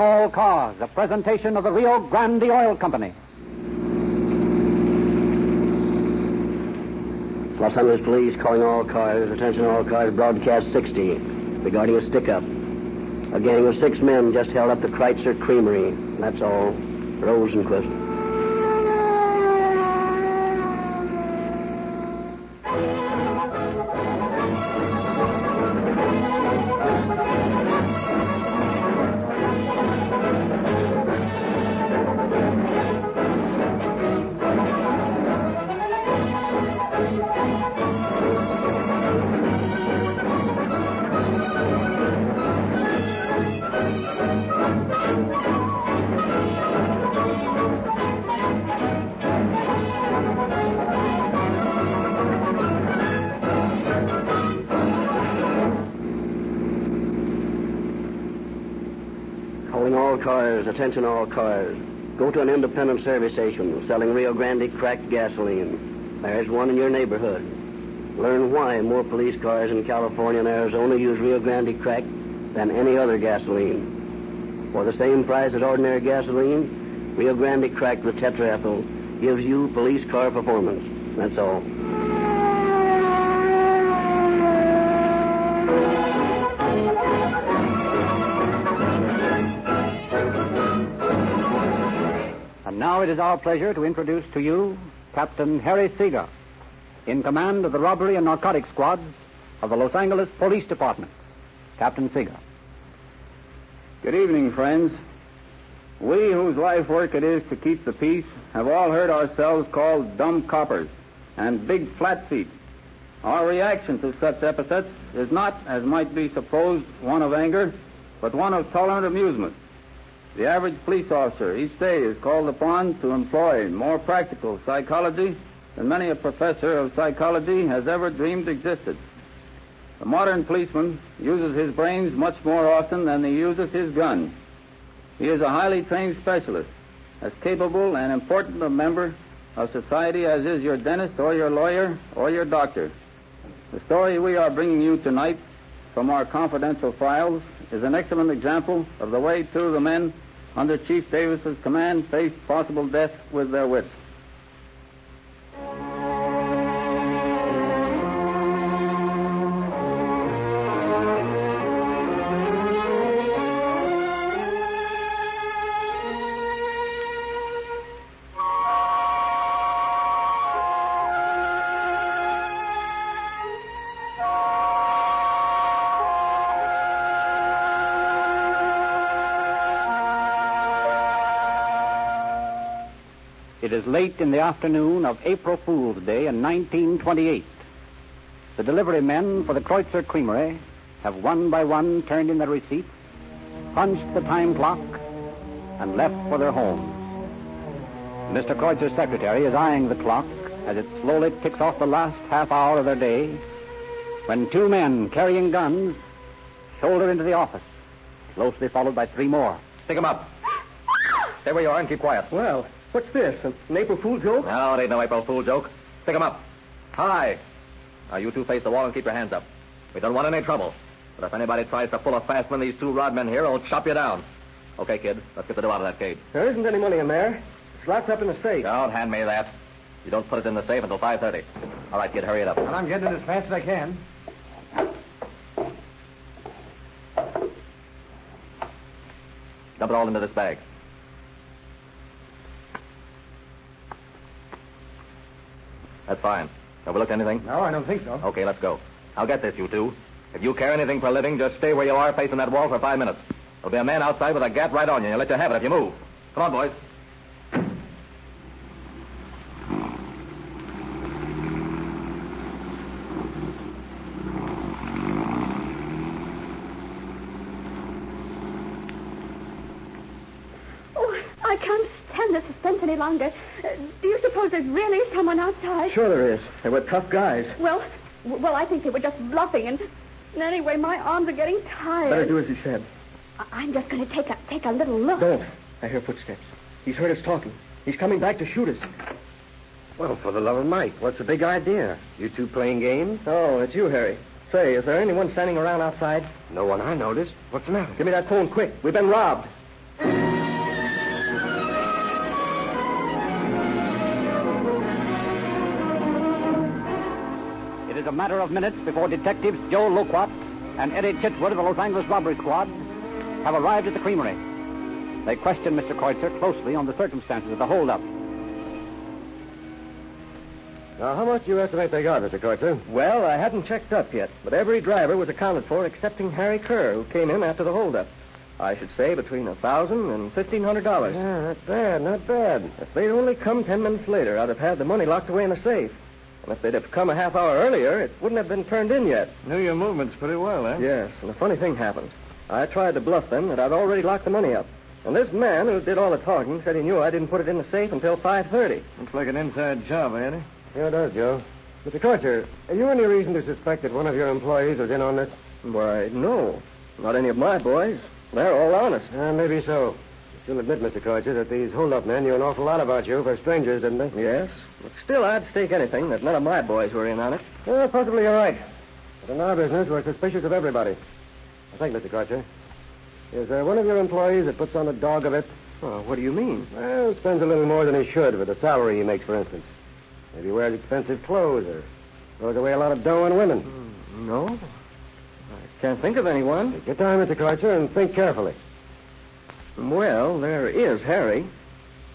all cars, a presentation of the Rio Grande Oil Company. Los Angeles Police calling all cars. Attention all cars. Broadcast 60 regarding a stick-up. A gang of six men just held up the Kreitzer Creamery. That's all. Rosenquist. Cars, attention all cars. Go to an independent service station selling Rio Grande cracked gasoline. There's one in your neighborhood. Learn why more police cars in California and Arizona use Rio Grande crack than any other gasoline. For the same price as ordinary gasoline, Rio Grande cracked with tetraethyl gives you police car performance. That's all. It is our pleasure to introduce to you Captain Harry Seeger, in command of the robbery and narcotics squads of the Los Angeles Police Department. Captain Seeger. Good evening, friends. We whose life work it is to keep the peace have all heard ourselves called dumb coppers and big flat feet. Our reaction to such epithets is not, as might be supposed, one of anger, but one of tolerant amusement. The average police officer each day is called upon to employ more practical psychology than many a professor of psychology has ever dreamed existed. The modern policeman uses his brains much more often than he uses his gun. He is a highly trained specialist, as capable and important a member of society as is your dentist or your lawyer or your doctor. The story we are bringing you tonight from our confidential files is an excellent example of the way two of the men under Chief Davis's command faced possible death with their wits. Late in the afternoon of April Fool's Day in 1928. The delivery men for the Kreutzer Creamery have one by one turned in their receipts, punched the time clock, and left for their homes. Mr. Kreutzer's secretary is eyeing the clock as it slowly ticks off the last half hour of their day when two men carrying guns shoulder into the office, closely followed by three more. Stick 'em up. Stay where you are and keep quiet. Well, what's this? An April Fool joke? No, it ain't no April Fool joke. Stick 'em up. Hi. Now, you two face the wall and keep your hands up. We don't want any trouble. But if anybody tries to pull a fast one, these two rodmen here will chop you down. Okay, kid, let's get the dough out of that cage. There isn't any money in there. It's locked up in the safe. Don't hand me that. You don't put it in the safe until 5.30. All right, kid, hurry it up. And I'm getting it as fast as I can. Dump it all into this bag. That's fine. Have we looked at anything? No, I don't think so. Okay, let's go. I'll get this, you two. If you care anything for a living, just stay where you are facing that wall for five minutes. There'll be a man outside with a gat right on you, and he'll let you have it if you move. Come on, boys. Oh, I can't stand the suspense any longer. Uh, do you suppose there's really someone? Sure there is. They were tough guys. Well, well, I think they were just bluffing, and, and anyway, my arms are getting tired. Better do as he said. I- I'm just going to take a take a little look. Don't. I hear footsteps. He's heard us talking. He's coming back to shoot us. Well, for the love of Mike, what's the big idea? You two playing games? Oh, it's you, Harry. Say, is there anyone standing around outside? No one I noticed. What's the matter? Give me that phone quick. We've been robbed. Is a matter of minutes before detectives Joe Loquat and Eddie Chitwood of the Los Angeles Robbery Squad have arrived at the creamery. They question Mr. Kreutzer closely on the circumstances of the holdup. Now, how much do you estimate they got, Mr. Kreutzer? Well, I hadn't checked up yet, but every driver was accounted for excepting Harry Kerr, who came in after the holdup. I should say between a thousand and fifteen hundred dollars. Yeah, not bad, not bad. If they'd only come ten minutes later, I'd have had the money locked away in a safe. And if they'd have come a half hour earlier, it wouldn't have been turned in yet. Knew your movements pretty well, eh? Yes, and a funny thing happened. I tried to bluff them that I'd already locked the money up. And this man who did all the talking said he knew I didn't put it in the safe until 5.30. Looks like an inside job, ain't it? Yeah, it does, Joe. Mr. Kreutzer, have you any reason to suspect that one of your employees was in on this? Why, no. Not any of my boys. They're all honest. Uh, maybe so. You'll admit, Mr. Kreutzer, that these hold-up men knew an awful lot about you for strangers, didn't they? Yes, but still, I'd stake anything that none of my boys were in on it. Well, possibly you're right. But in our business, we're suspicious of everybody. I think, Mr. Kreutzer, is there one of your employees that puts on a dog of it? Oh, what do you mean? Well, spends a little more than he should with the salary he makes, for instance. Maybe wears expensive clothes or throws away a lot of dough on women. Hmm, No. I can't think of anyone. Take your time, Mr. Kreutzer, and think carefully. Well, there is Harry.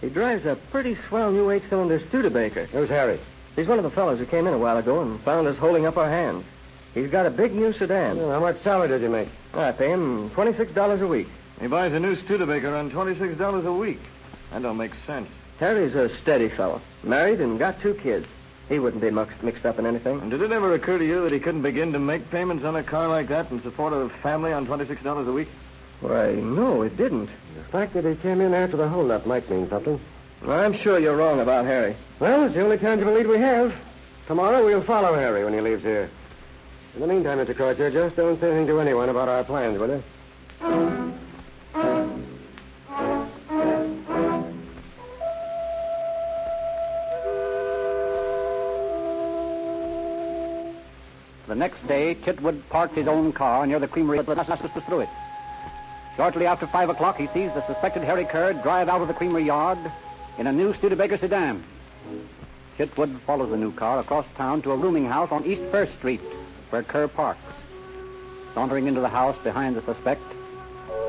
He drives a pretty swell new eight-cylinder Studebaker. Who's Harry? He's one of the fellows who came in a while ago and found us holding up our hands. He's got a big new sedan. Well, how much salary does he make? I pay him $26 a week. He buys a new Studebaker on $26 a week. That don't make sense. Harry's a steady fellow, married and got two kids. He wouldn't be mixed, mixed up in anything. And did it ever occur to you that he couldn't begin to make payments on a car like that in support of a family on $26 a week? Why, no, it didn't. The fact that he came in after the holdup might mean something. I'm sure you're wrong about Harry. Well, it's the only tangible lead we have. Tomorrow we'll follow Harry when he leaves here. In the meantime, Mr. Kreutzer, just don't say anything to anyone about our plans, will you? The next day, Chitwood parked his own car near the creamery and passes through it. Shortly after 5 o'clock, he sees the suspected Harry Kerr drive out of the creamery yard in a new Studebaker sedan. Chitwood follows the new car across town to a rooming house on East First Street, where Kerr parks. Sauntering into the house behind the suspect,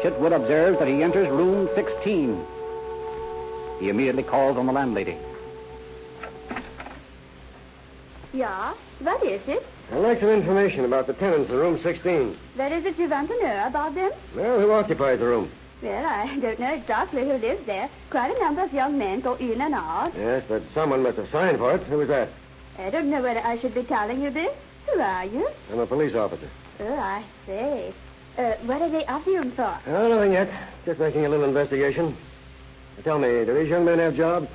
Chitwood observes that he enters room 16. He immediately calls on the landlady. Yeah? What is it? I'd like some information about the tenants of room 16. What is it you want to know about them? Well, who occupies the room? Well, I don't know exactly who lives there. Quite a number of young men go in and out. Yes, but someone must have signed for it. Who was that? I don't know whether I should be telling you this. Who are you? I'm a police officer. Oh, I see. Uh, what are they after you for? Oh, nothing yet. Just making a little investigation. Tell me, do these young men have jobs?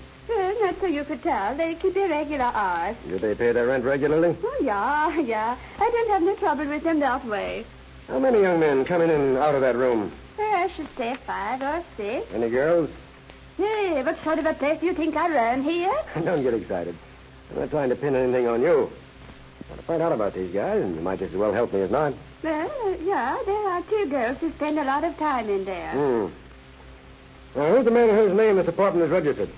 Not so you could tell. They keep their regular hours. Do they pay their rent regularly? Oh, yeah, yeah. I don't have no trouble with them that way. How many young men come in and out of that room? Well, I should say five or six. Any girls? Hey, what sort of a place do you think I run here? Don't get excited. I'm not trying to pin anything on you. I want to find out about these guys, and you might just as well help me as not. Well, uh, yeah, there are two girls who spend a lot of time in there. Hmm. Now, who's the man whose name this apartment is registered?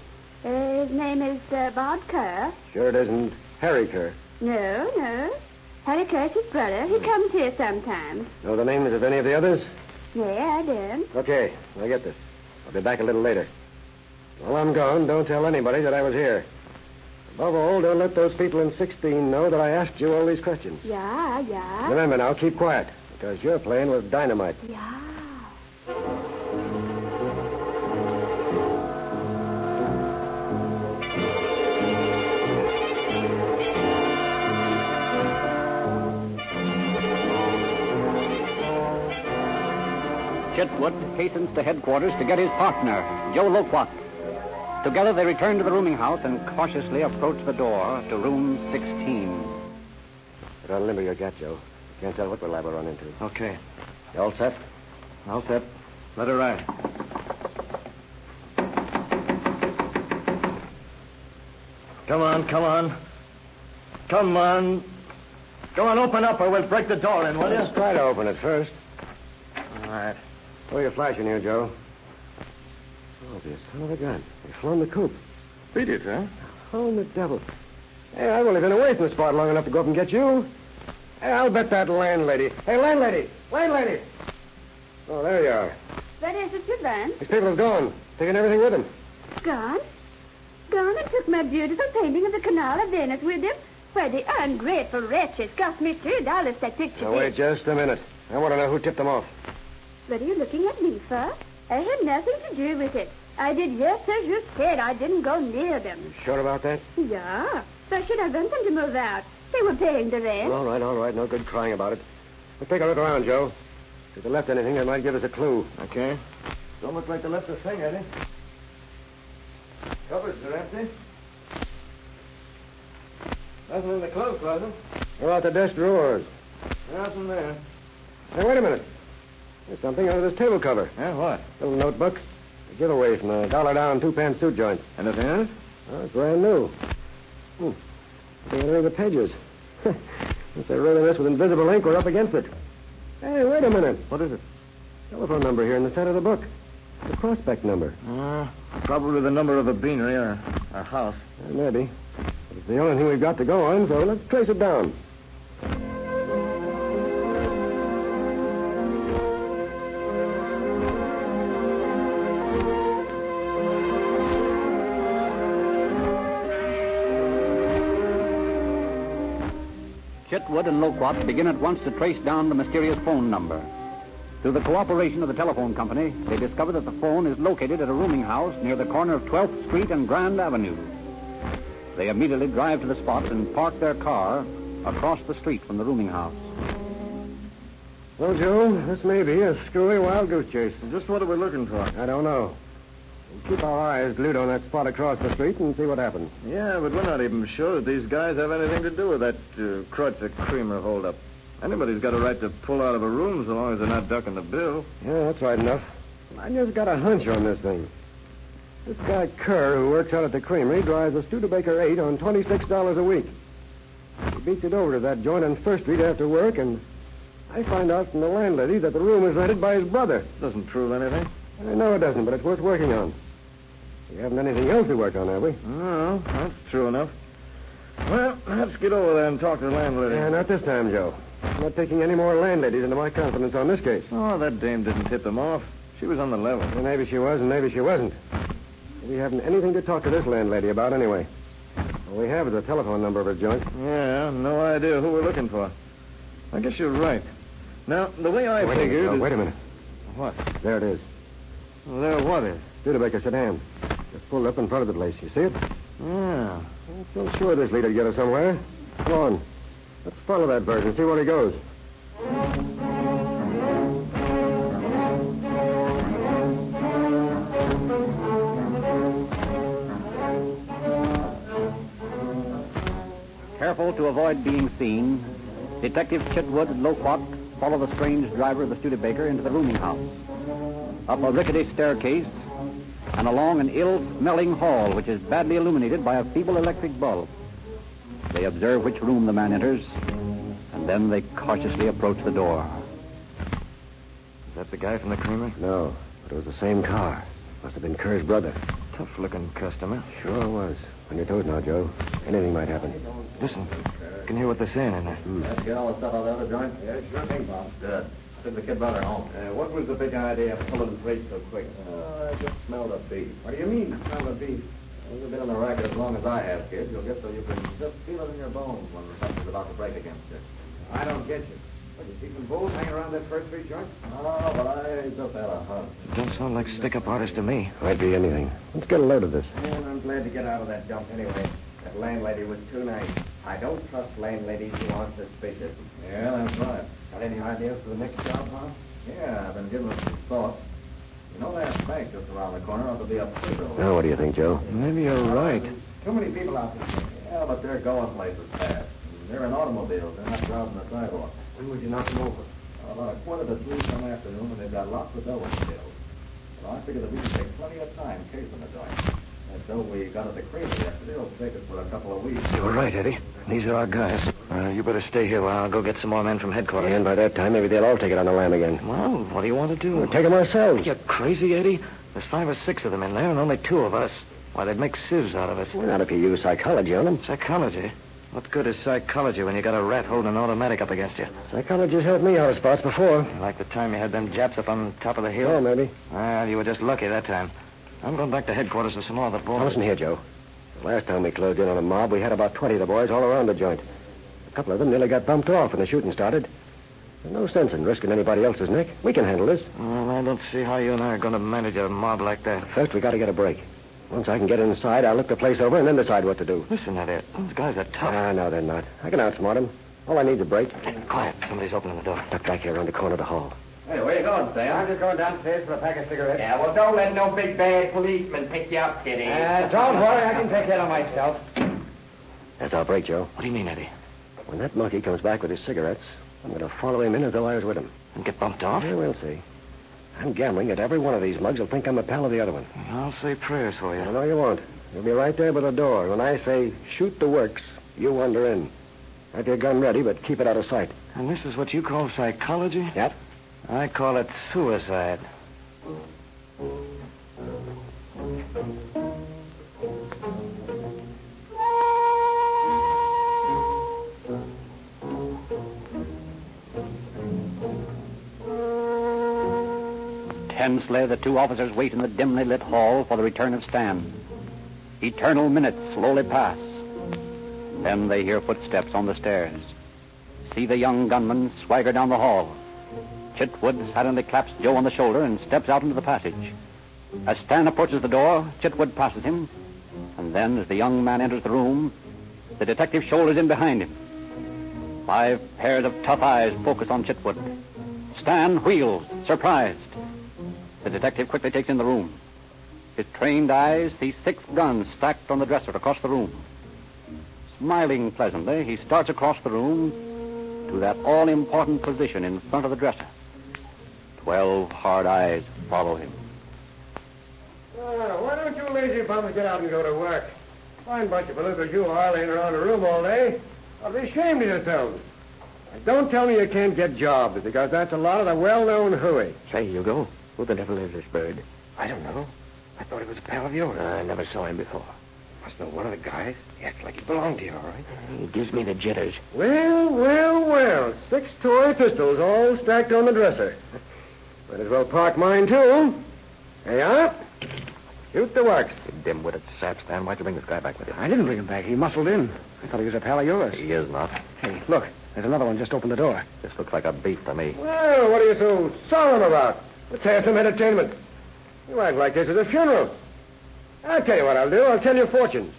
Uh, his name is uh, Bob Kerr. Sure it isn't Harry Kerr. No, no. Harry Kerr's his brother. He comes here sometimes. Know the names of any of the others? Yeah, I do. Okay, I get this. I'll be back a little later. While I'm gone, don't tell anybody that I was here. Above all, don't let those people in 16 know that I asked you all these questions. Yeah, yeah. Remember now, keep quiet, because you're playing with dynamite. Yeah. Chitwood hastens to headquarters to get his partner, Joe Loquat. Together they return to the rooming house and cautiously approach the door to room 16. But unlimber your gat, Joe. Can't tell what we're liable to run into. Okay. You all set? All set. Let her ride. Come on, come on. Come on. Come on, open up or we'll break the door in, will you? Let's try to open it first. All right. Throw your flash in here, Joe. Oh, you son of a gun. You've flown the coop. Beat it, huh? How in the devil? Hey, I've only been away from the spot long enough to go up and get you. Hey, I'll bet that landlady. Hey, landlady! Landlady! Oh, there you are. What is it, Van? These people have gone, taking everything with them. Gone? Gone and took my beautiful painting of the Canal of Venice with them? Why, the ungrateful wretches cost me three dollars that picture. Now, wait just a minute. I want to know who tipped them off. What are you looking at me for? I had nothing to do with it. I did just as you said. I didn't go near them. Sure about that? Yeah. So should I want them to move out? They were paying the rent. All right, all right. No good crying about it. Let's take a look around, Joe. If they left anything, that might give us a clue. Okay. Don't look like they left a thing, Eddie. Cupboards are empty. Nothing in the clothes closet. What about the desk drawers? Nothing there. Hey, wait a minute. There's something under this table cover. Yeah, what? Little notebook. A giveaway from the dollar down two pan suit joint. Anything in it? Oh, it's brand new. Hmm. They enter the pages. Since they wrote this with invisible ink, we're up against it. Hey, wait a minute. What is it? Telephone number here in the center of the book. The prospect number. Uh, probably the number of a beanery or a house. Uh, maybe. But it's the only thing we've got to go on, so let's trace it down. Chitwood and Loquat begin at once to trace down the mysterious phone number. Through the cooperation of the telephone company, they discover that the phone is located at a rooming house near the corner of 12th Street and Grand Avenue. They immediately drive to the spot and park their car across the street from the rooming house. Well, Joe, this may be a screwy wild goose chase. Just what are we looking for? I don't know. We'll keep our eyes glued on that spot across the street and see what happens. Yeah, but we're not even sure that these guys have anything to do with that uh, Kreutzer Creamer holdup. Anybody's got a right to pull out of a room so long as they're not ducking the bill. Yeah, that's right enough. I just got a hunch on this thing. This guy Kerr, who works out at the creamery, drives a Studebaker 8 on $26 a week. He beats it over to that joint on First Street after work, and I find out from the landlady that the room is rented by his brother. Doesn't prove anything. I know it doesn't, but it's worth working on. We haven't anything else to work on, have we? Oh, that's true enough. Well, let's get over there and talk to the landlady. Yeah, not this time, Joe. I'm not taking any more landladies into my confidence on this case. Oh, that dame didn't tip them off. She was on the level. Well, maybe she was, and maybe she wasn't. We haven't anything to talk to this landlady about anyway. All we have is a telephone number of her joint. Yeah, no idea who we're looking for. I guess you're right. Now, the way I wait figured. A minute, is... Wait a minute. What? There it is. Well, there what is? Studebaker sedan. Just pulled up in front of the place. You see it? Yeah. I'm so sure this leader'd get us somewhere. Come on. Let's follow that bird and see where he goes. Careful to avoid being seen, Detective Chitwood and Loquat follow the strange driver of the Studebaker into the rooming house. Up a rickety staircase and along an ill-smelling hall which is badly illuminated by a feeble electric bulb. They observe which room the man enters, and then they cautiously approach the door. Is that the guy from the creamery? No, but it was the same car. Must have been Kerr's brother. Tough looking customer. Sure was. On your toes now, Joe. Anything might happen. Listen, you can hear what they're saying in there. Hmm. Let's get all the stuff out of the other joint? Yeah, sure thing, Bob. Good. I took the kid brother home. Uh, what was the big idea of pulling freight so quick? Uh, I just smelled a beef. What do you mean, smell of beef? Well, you've been on the racket as long as I have, kid. You'll get so you can just feel it in your bones when the something's about to break against you. I don't get you. What, you see some bulls hanging around that First Street joint? Oh, but I just had a hunt. Don't sound like stick-up artists to me. Might be anything. Let's get a load of this. And I'm glad to get out of that dump anyway. That landlady was too nice. I don't trust landladies who aren't suspicious. Yeah, that's right. Got any ideas for the next job, huh? Yeah, I've been giving it some thought. You know that bank just around the corner ought to be a Pluto. Now, what do you think, Joe? Maybe you're right. Too many people out there. Yeah, but they're going places fast. They're in automobiles. They're not driving the sidewalk. When would you knock them over? About a quarter to three some afternoon, and they've got lots of dough in the hills. Well, I figure that we can take plenty of time casing the joint. That dough we got at the creamery yesterday will take us for a couple of weeks. You were right, Eddie. These are our guys. Uh, you better stay here while I'll go get some more men from headquarters. And by that time, maybe they'll all take it on the lam again. Well, what do you want to do? We'll take them ourselves. You're crazy, Eddie. There's five or six of them in there, and only two of us. Why, they'd make sieves out of us. Well, not if you use psychology on them. Psychology? What good is psychology when you got a rat holding an automatic up against you? Psychology's helped me out of spots before. Like the time you had them Japs up on top of the hill? Oh, maybe. Well, you were just lucky that time. I'm going back to headquarters with some more of the Now, boys. listen here, Joe. The last time we closed in on a mob, we had about 20 of the boys all around the joint. A couple of them nearly got bumped off when the shooting started. There's no sense in risking anybody else's neck. We can handle this. Well, I don't see how you and I are going to manage a mob like that. First, we got to get a break. Once I can get inside, I'll look the place over and then decide what to do. Listen, Eddie. Those guys are tough. Ah, no, they're not. I can outsmart them. All I need is a break. Quiet. Somebody's opening the door. Duck back here around the corner of the hall. Hey, where you going, Sam? I'm just going downstairs for a pack of cigarettes. Yeah, well, don't let no big bad policeman pick you up, Kitty. Uh, don't worry, I can take care of myself. That's our break, Joe. What do you mean, Eddie? When that monkey comes back with his cigarettes, I'm going to follow him in as though I was with him. And get bumped off? Yeah, we'll see. I'm gambling that every one of these mugs will think I'm a pal of the other one. I'll say prayers for I you. know you won't. You'll be right there by the door. When I say shoot the works, you wander in. Have your gun ready, but keep it out of sight. And this is what you call psychology? Yep. I call it suicide. Tensely, the two officers wait in the dimly lit hall for the return of Stan. Eternal minutes slowly pass. Then they hear footsteps on the stairs. See the young gunman swagger down the hall. Chitwood suddenly claps Joe on the shoulder and steps out into the passage. As Stan approaches the door, Chitwood passes him. And then, as the young man enters the room, the detective shoulders in behind him. Five pairs of tough eyes focus on Chitwood. Stan wheels, surprised. The detective quickly takes in the room. His trained eyes see six guns stacked on the dresser across the room. Smiling pleasantly, he starts across the room to that all important position in front of the dresser. Twelve hard eyes follow him. Uh, why don't you lazy bums get out and go to work? Fine bunch of fellows as you are laying around a room all day. I'll be ashamed of yourselves. And don't tell me you can't get jobs, because that's a lot of the well-known hooey. Say, Hugo, who the devil is this bird? I don't know. I thought he was a pal of yours. I never saw him before. Must know one of the guys. He acts like he belonged to you, all right? He gives me the jitters. Well, well, well. Six toy pistols all stacked on the dresser. Might as well park mine, too. Hey, up. Shoot the works. You dim-witted sap, Stan. Why'd you bring this guy back with you? I didn't bring him back. He muscled in. I thought he was a pal of yours. He is not. Hey, look. There's another one just opened the door. This looks like a beef to me. Well, what are you so solemn about? Let's have some entertainment. You act like this is a funeral. I'll tell you what I'll do. I'll tell you fortunes.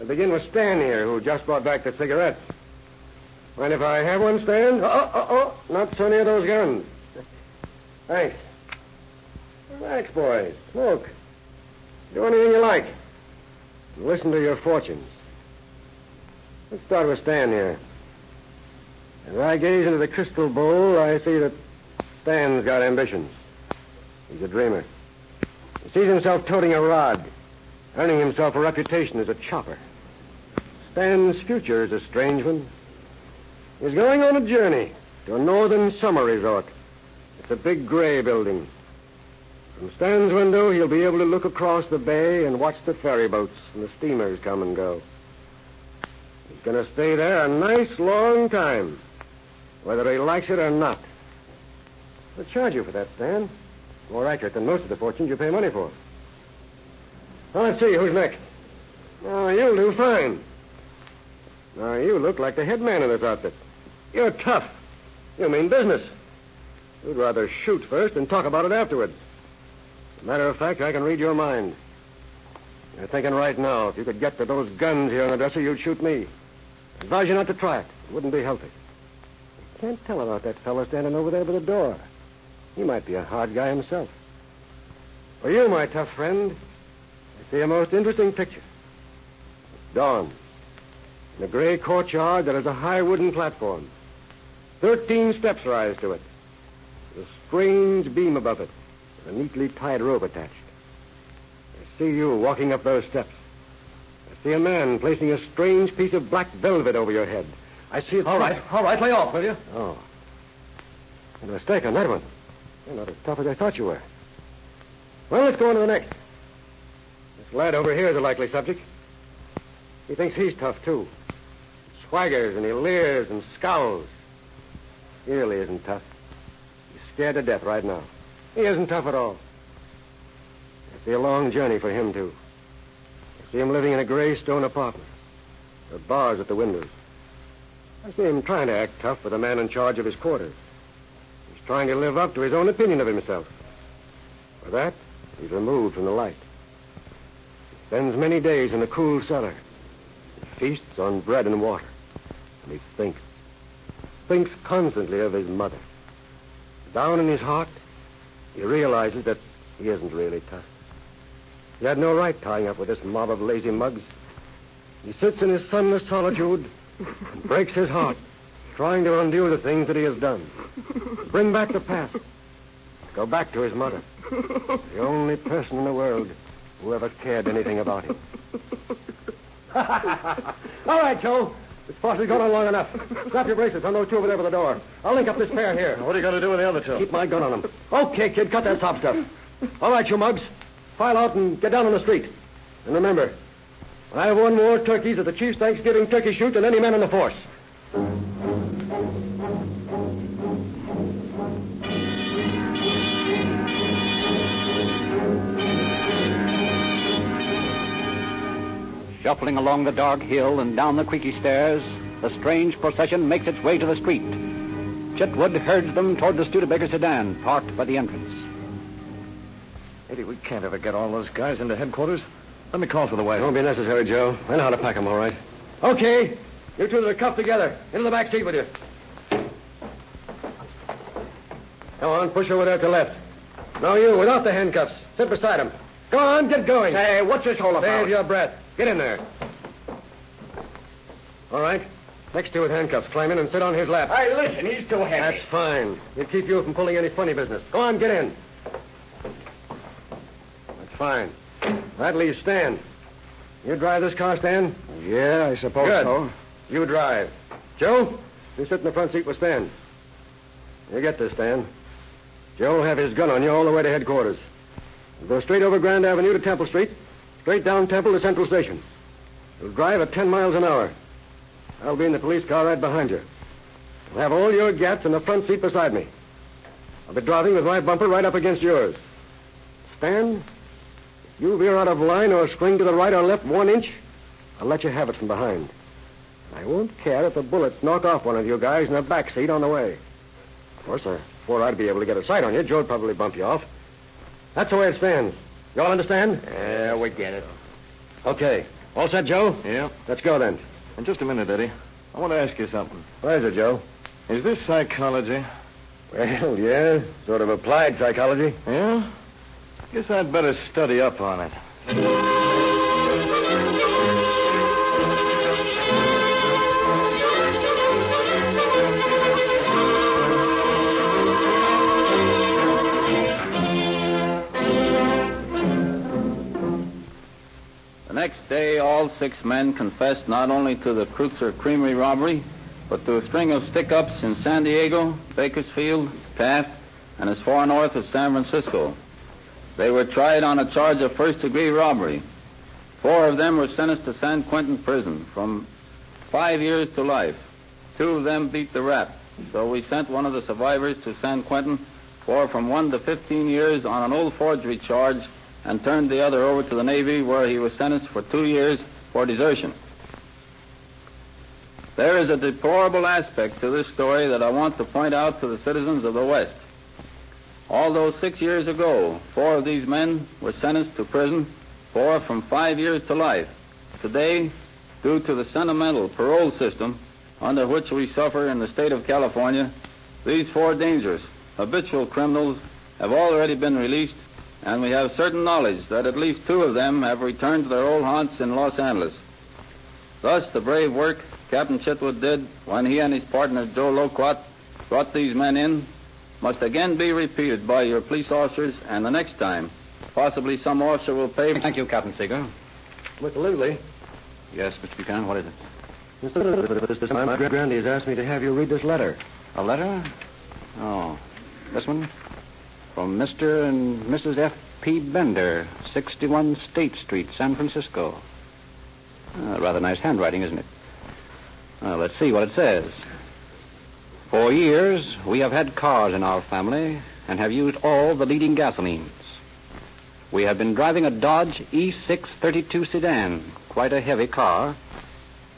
I'll begin with Stan here, who just brought back the cigarettes. Mind if I have one, Stan? Oh, oh, oh, not so near those guns. Thanks. Relax, boys. Smoke. Do anything you like. Listen to your fortunes. Let's start with Stan here. As I gaze into the crystal bowl, I see that Stan's got ambitions. He's a dreamer. He sees himself toting a rod, earning himself a reputation as a chopper. Stan's future is a strange one. He's going on a journey to a northern summer resort. It's a big gray building. From Stan's window, he'll be able to look across the bay and watch the ferry boats and the steamers come and go. He's going to stay there a nice long time, whether he likes it or not. They'll charge you for that, Stan. More accurate than most of the fortunes you pay money for. Well, let's see. Who's next? Oh, you'll do fine. Now, you look like the head man of this outfit. You're tough. You mean business. You'd rather shoot first and talk about it afterwards. As a matter of fact, I can read your mind. You're thinking right now, if you could get to those guns here on the dresser, you'd shoot me. I advise you not to try it. It wouldn't be healthy. Can't tell about that fellow standing over there by the door. He might be a hard guy himself. For you, my tough friend, I see a most interesting picture. It's dawn. In a gray courtyard, there is a high wooden platform. Thirteen steps rise to it. Strange beam above it, with a neatly tied rope attached. I see you walking up those steps. I see a man placing a strange piece of black velvet over your head. I see it. All right, all right, lay off, will you? Oh. A mistake on that one. You're not as tough as I thought you were. Well, let's go on to the next. This Lad over here is a likely subject. He thinks he's tough, too. He Swaggers and he leers and scowls. He really isn't tough. Scared to death right now. He isn't tough at all. It'll be a long journey for him, too. I see him living in a gray stone apartment. There are bars at the windows. I see him trying to act tough for the man in charge of his quarters. He's trying to live up to his own opinion of himself. For that, he's removed from the light. He spends many days in a cool cellar. He feasts on bread and water. And he thinks. Thinks constantly of his mother. Down in his heart, he realizes that he isn't really tough. He had no right tying up with this mob of lazy mugs. He sits in his sunless solitude and breaks his heart, trying to undo the things that he has done. Bring back the past. Go back to his mother. The only person in the world who ever cared anything about him. All right, Joe. This farce has gone on long enough. Snap your braces on those two over there by the door. I'll link up this pair here. What are you going to do with the other two? Keep my gun on them. Okay, kid, cut that top stuff. All right, you mugs. File out and get down on the street. And remember, I have won more turkeys at the Chief's Thanksgiving turkey shoot than any man in the force. Shuffling along the dark hill and down the creaky stairs, the strange procession makes its way to the street. Chitwood herds them toward the Studebaker sedan parked by the entrance. Eddie, we can't ever get all those guys into headquarters. Let me call for the It wagon. won't be necessary, Joe. I know how to pack 'em all right. Okay. You two that are cuffed together. Into the back seat with you. Come on, push over there to the left. No, you, without the handcuffs. Sit beside him. Go on, get going. Hey, what's this all about? Save your breath. Get in there. All right. Next to with handcuffs. Climb in and sit on his lap. Hey, listen, he's too heavy. That's fine. It'll keep you from pulling any funny business. Go on, get in. That's fine. That leaves Stan. You drive this car, Stan? Yeah, I suppose Good. You drive. Joe, you sit in the front seat with Stan. You get this, Stan. Joe will have his gun on you all the way to headquarters. Go straight over Grand Avenue to Temple Street, straight down Temple to Central Station. You'll drive at 10 miles an hour. I'll be in the police car right behind you. You'll have all your gats in the front seat beside me. I'll be driving with my bumper right up against yours. Stan, if you veer out of line or swing to the right or left one inch, I'll let you have it from behind. I won't care if the bullets knock off one of you guys in the back seat on the way. Of course, uh, before I'd be able to get a sight on you, Joe'd probably bump you off. That's the way it stands. You all understand? Yeah, we get it. Okay. All set, Joe? Yeah. Let's go then. In just a minute, Eddie. I want to ask you something. What is it, Joe? Is this psychology? Well, yeah, sort of applied psychology. Yeah? Guess I'd better study up on it. The next day, all six men confessed not only to the Kreutzer Creamery robbery, but to a string of stick ups in San Diego, Bakersfield, Taft, and as far north as San Francisco. They were tried on a charge of first degree robbery. Four of them were sentenced to San Quentin prison from five years to life. Two of them beat the rap, so we sent one of the survivors to San Quentin for from one to 15 years on an old forgery charge and turned the other over to the Navy where he was sentenced for two years for desertion. There is a deplorable aspect to this story that I want to point out to the citizens of the West. Although six years ago, four of these men were sentenced to prison, four from five years to life, today, due to the sentimental parole system under which we suffer in the state of California, these four dangerous, habitual criminals have already been released, and we have certain knowledge that at least two of them have returned to their old haunts in Los Angeles. Thus, the brave work Captain Chitwood did when he and his partner Joe Loquat brought these men in must again be repeated by your police officers, and the next time, possibly some officer will pay. Thank you, Captain Seeger. Mr. Lindsley. Yes, Mr. Buchanan, what is it? Mr. This time, Grandy has asked me to have you read this letter. A letter? Oh, this one? From Mr. and Mrs. F.P. Bender, 61 State Street, San Francisco. Uh, rather nice handwriting, isn't it? Well, let's see what it says. For years, we have had cars in our family and have used all the leading gasolines. We have been driving a Dodge E632 sedan, quite a heavy car,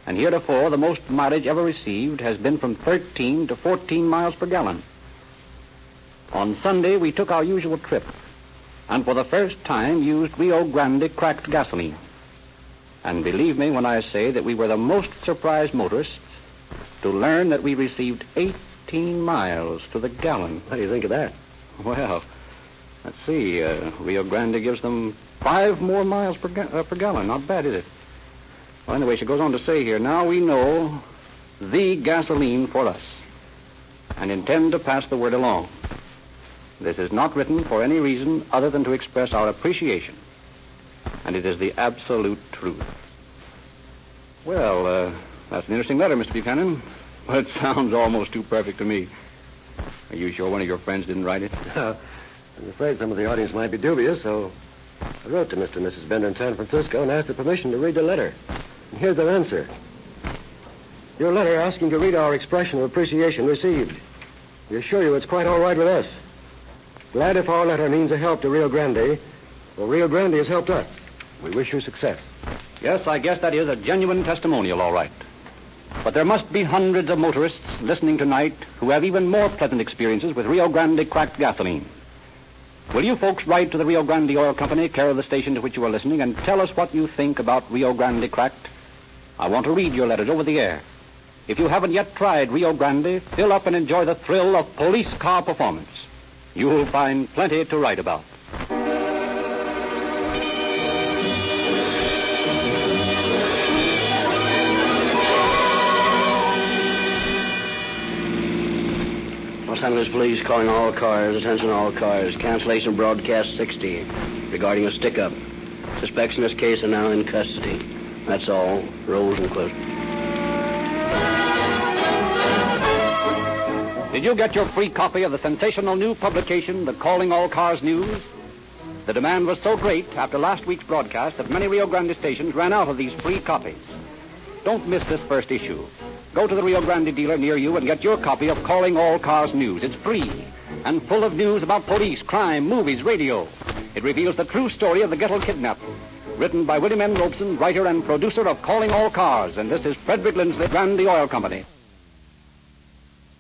and heretofore the most mileage ever received has been from 13 to 14 miles per gallon. On Sunday, we took our usual trip, and for the first time used Rio Grande cracked gasoline. And believe me when I say that we were the most surprised motorists to learn that we received 18 miles to the gallon. What do you think of that? Well, let's see. Uh, Rio Grande gives them five more miles per, ga- uh, per gallon. Not bad, is it? Well, anyway, she goes on to say here now we know the gasoline for us and intend to pass the word along. This is not written for any reason other than to express our appreciation, and it is the absolute truth. Well, uh, that's an interesting letter, Mr. Buchanan, but it sounds almost too perfect to me. Are you sure one of your friends didn't write it? I'm afraid some of the audience might be dubious, so I wrote to Mr. and Mrs. Bender in San Francisco and asked their permission to read the letter. And here's their answer. Your letter asking to read our expression of appreciation received. We assure you it's quite all right with us. Glad if our letter means a help to Rio Grande. Well, Rio Grande has helped us. We wish you success. Yes, I guess that is a genuine testimonial, all right. But there must be hundreds of motorists listening tonight who have even more pleasant experiences with Rio Grande cracked gasoline. Will you folks write to the Rio Grande Oil Company, care of the station to which you are listening, and tell us what you think about Rio Grande cracked? I want to read your letters over the air. If you haven't yet tried Rio Grande, fill up and enjoy the thrill of police car performance. You'll find plenty to write about. Los Angeles Police calling all cars. Attention all cars. Cancellation broadcast 60 regarding a stick-up. Suspects in this case are now in custody. That's all. Rolls and close. Did you get your free copy of the sensational new publication, The Calling All Cars News? The demand was so great after last week's broadcast that many Rio Grande stations ran out of these free copies. Don't miss this first issue. Go to the Rio Grande dealer near you and get your copy of Calling All Cars News. It's free and full of news about police, crime, movies, radio. It reveals the true story of the Gettle kidnapping. Written by William N. Robson, writer and producer of Calling All Cars, and this is Frederick Lindsley, Grande Oil Company.